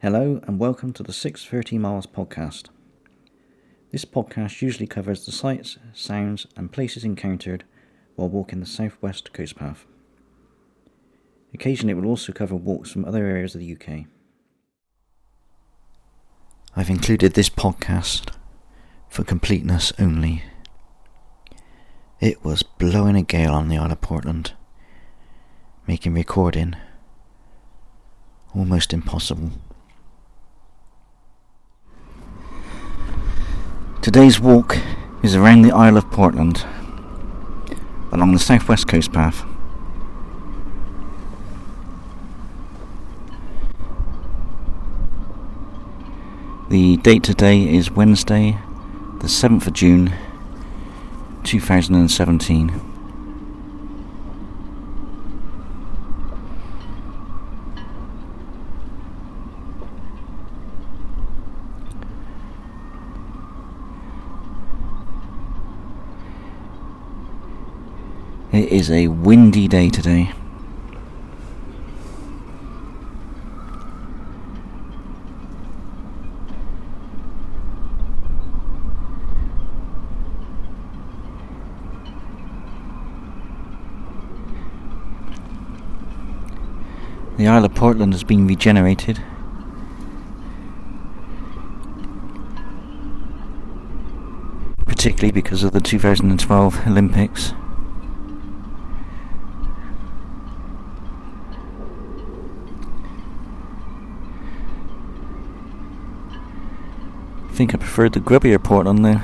Hello and welcome to the 630 Miles podcast. This podcast usually covers the sights, sounds, and places encountered while walking the southwest coast path. Occasionally, it will also cover walks from other areas of the UK. I've included this podcast for completeness only. It was blowing a gale on the Isle of Portland, making recording almost impossible. Today's walk is around the Isle of Portland, along the southwest coast path. The date today is Wednesday, the 7th of June, 2017. It is a windy day today. The Isle of Portland has been regenerated. Particularly because of the 2012 Olympics. Think I preferred the grubbier port on there.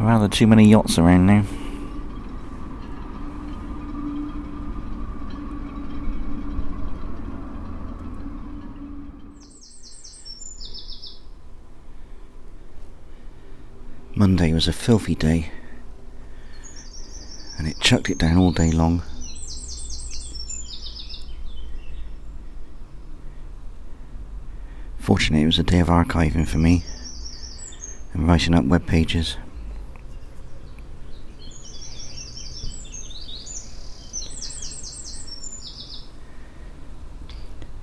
Rather too many yachts around now. Monday was a filthy day, and it chucked it down all day long. Fortunately, it was a day of archiving for me and writing up web pages.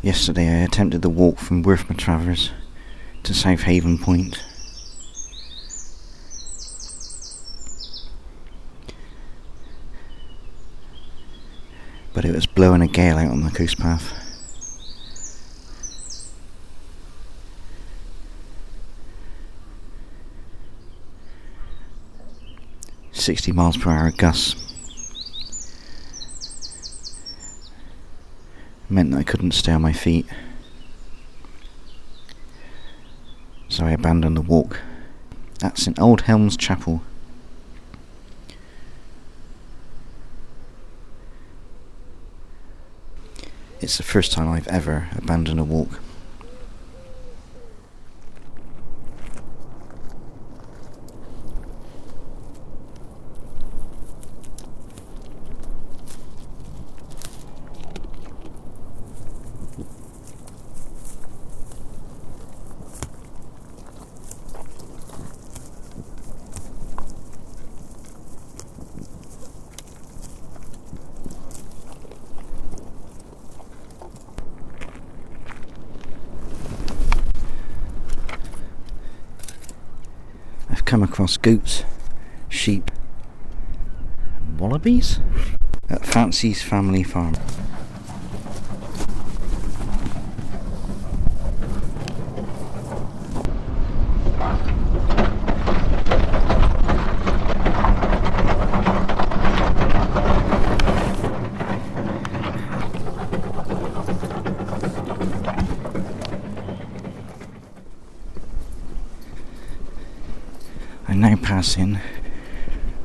Yesterday, I attempted the walk from Worth Matravers to South Haven Point. but it was blowing a gale out on the coast path. Sixty miles per hour gusts meant that I couldn't stay on my feet, so I abandoned the walk. At St Aldhelm's Chapel. It's the first time I've ever abandoned a walk. I've come across goats, sheep, wallabies at Fancy's family farm. I'm now passing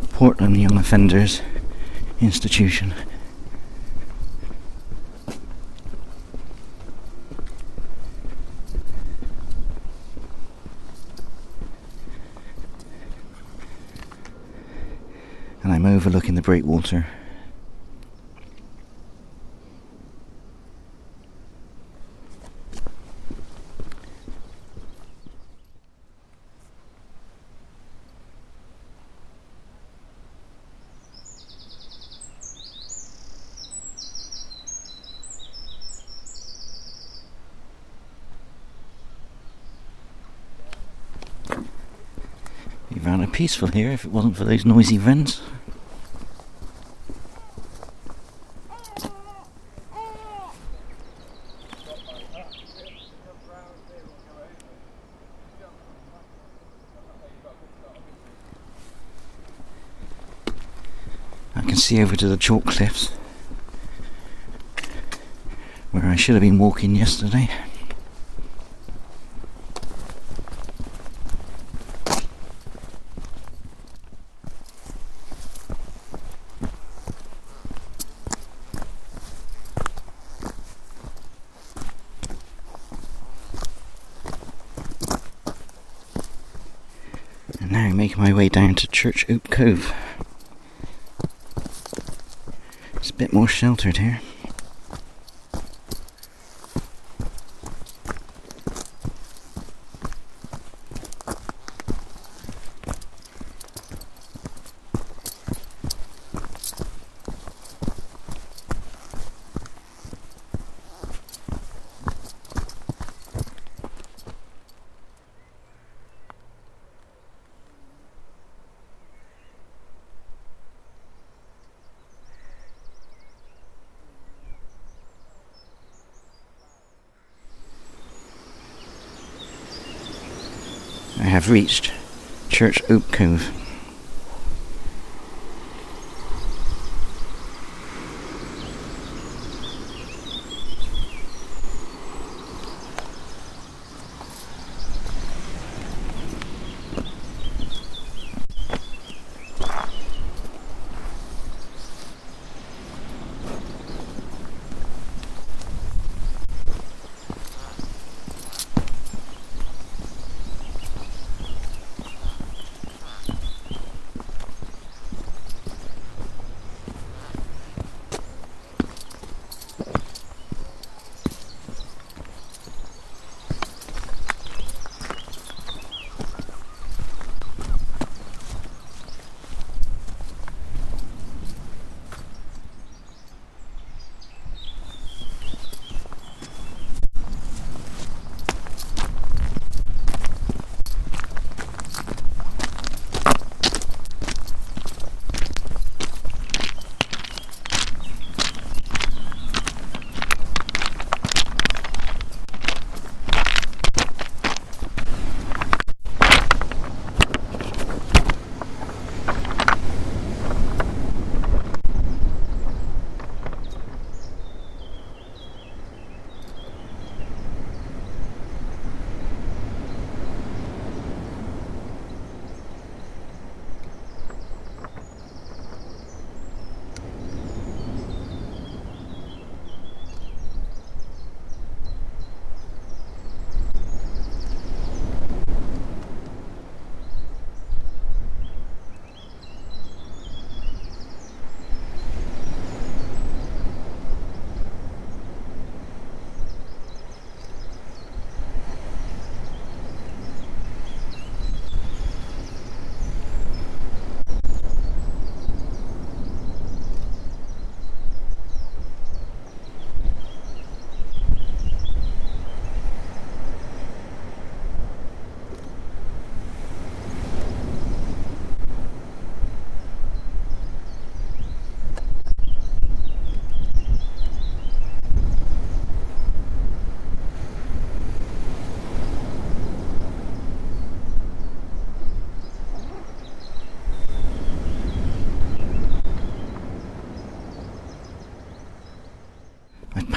Portland Young Offenders Institution. And I'm overlooking the breakwater. Peaceful here if it wasn't for those noisy vents. I can see over to the chalk cliffs where I should have been walking yesterday. And now making my way down to Church Ope Cove. It's a bit more sheltered here. I have reached Church Ope Cove.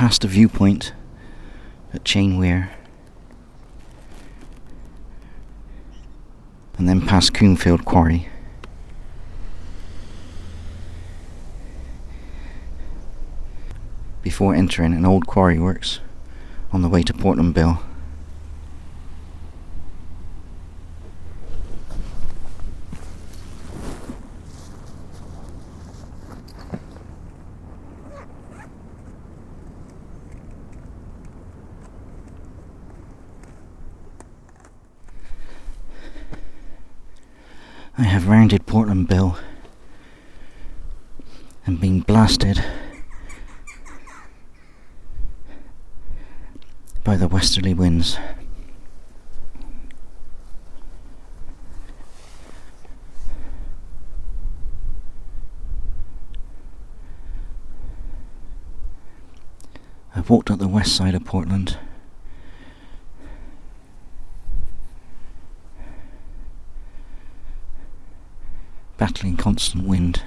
Passed a viewpoint at Cheyne Weare and then past Coombefield Quarry. Before entering an old quarry works on the way to Portland Bill. grounded Portland Bill and being blasted by the westerly winds. I've walked up the west side of Portland. Battling constant wind.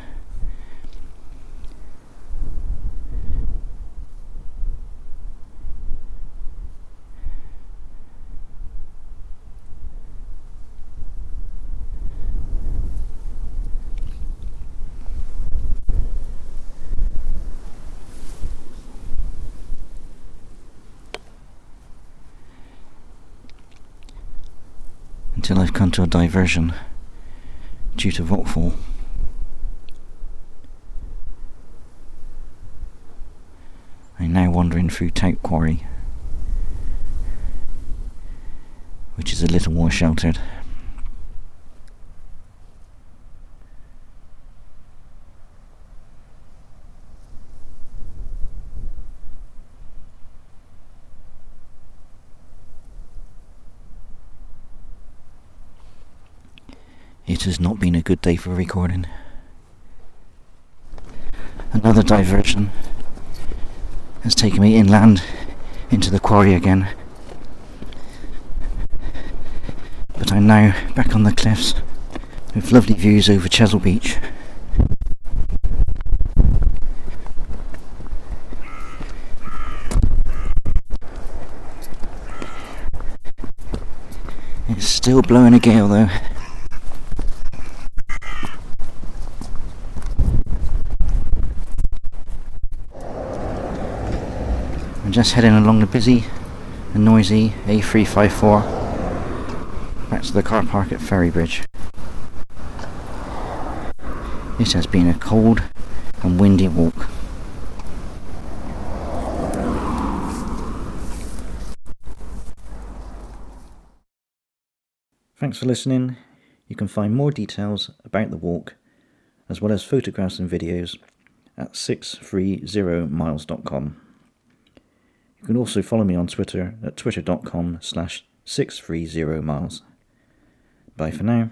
until I've come to a diversion due to rockfall. I'm now wandering through Tout Quarry, which is a little more sheltered. It has not been a good day for recording. Another diversion has taken me inland into the quarry again. But I'm now back on the cliffs with lovely views over Chesil Beach. It's still blowing a gale though. Just heading along the busy and noisy A354 back to the car park at Ferrybridge. This has been a cold and windy walk. Thanks for listening. You can find more details about the walk, as well as photographs and videos, at 630miles.com. You can also follow me on Twitter at twitter.com slash 630miles. Bye for now.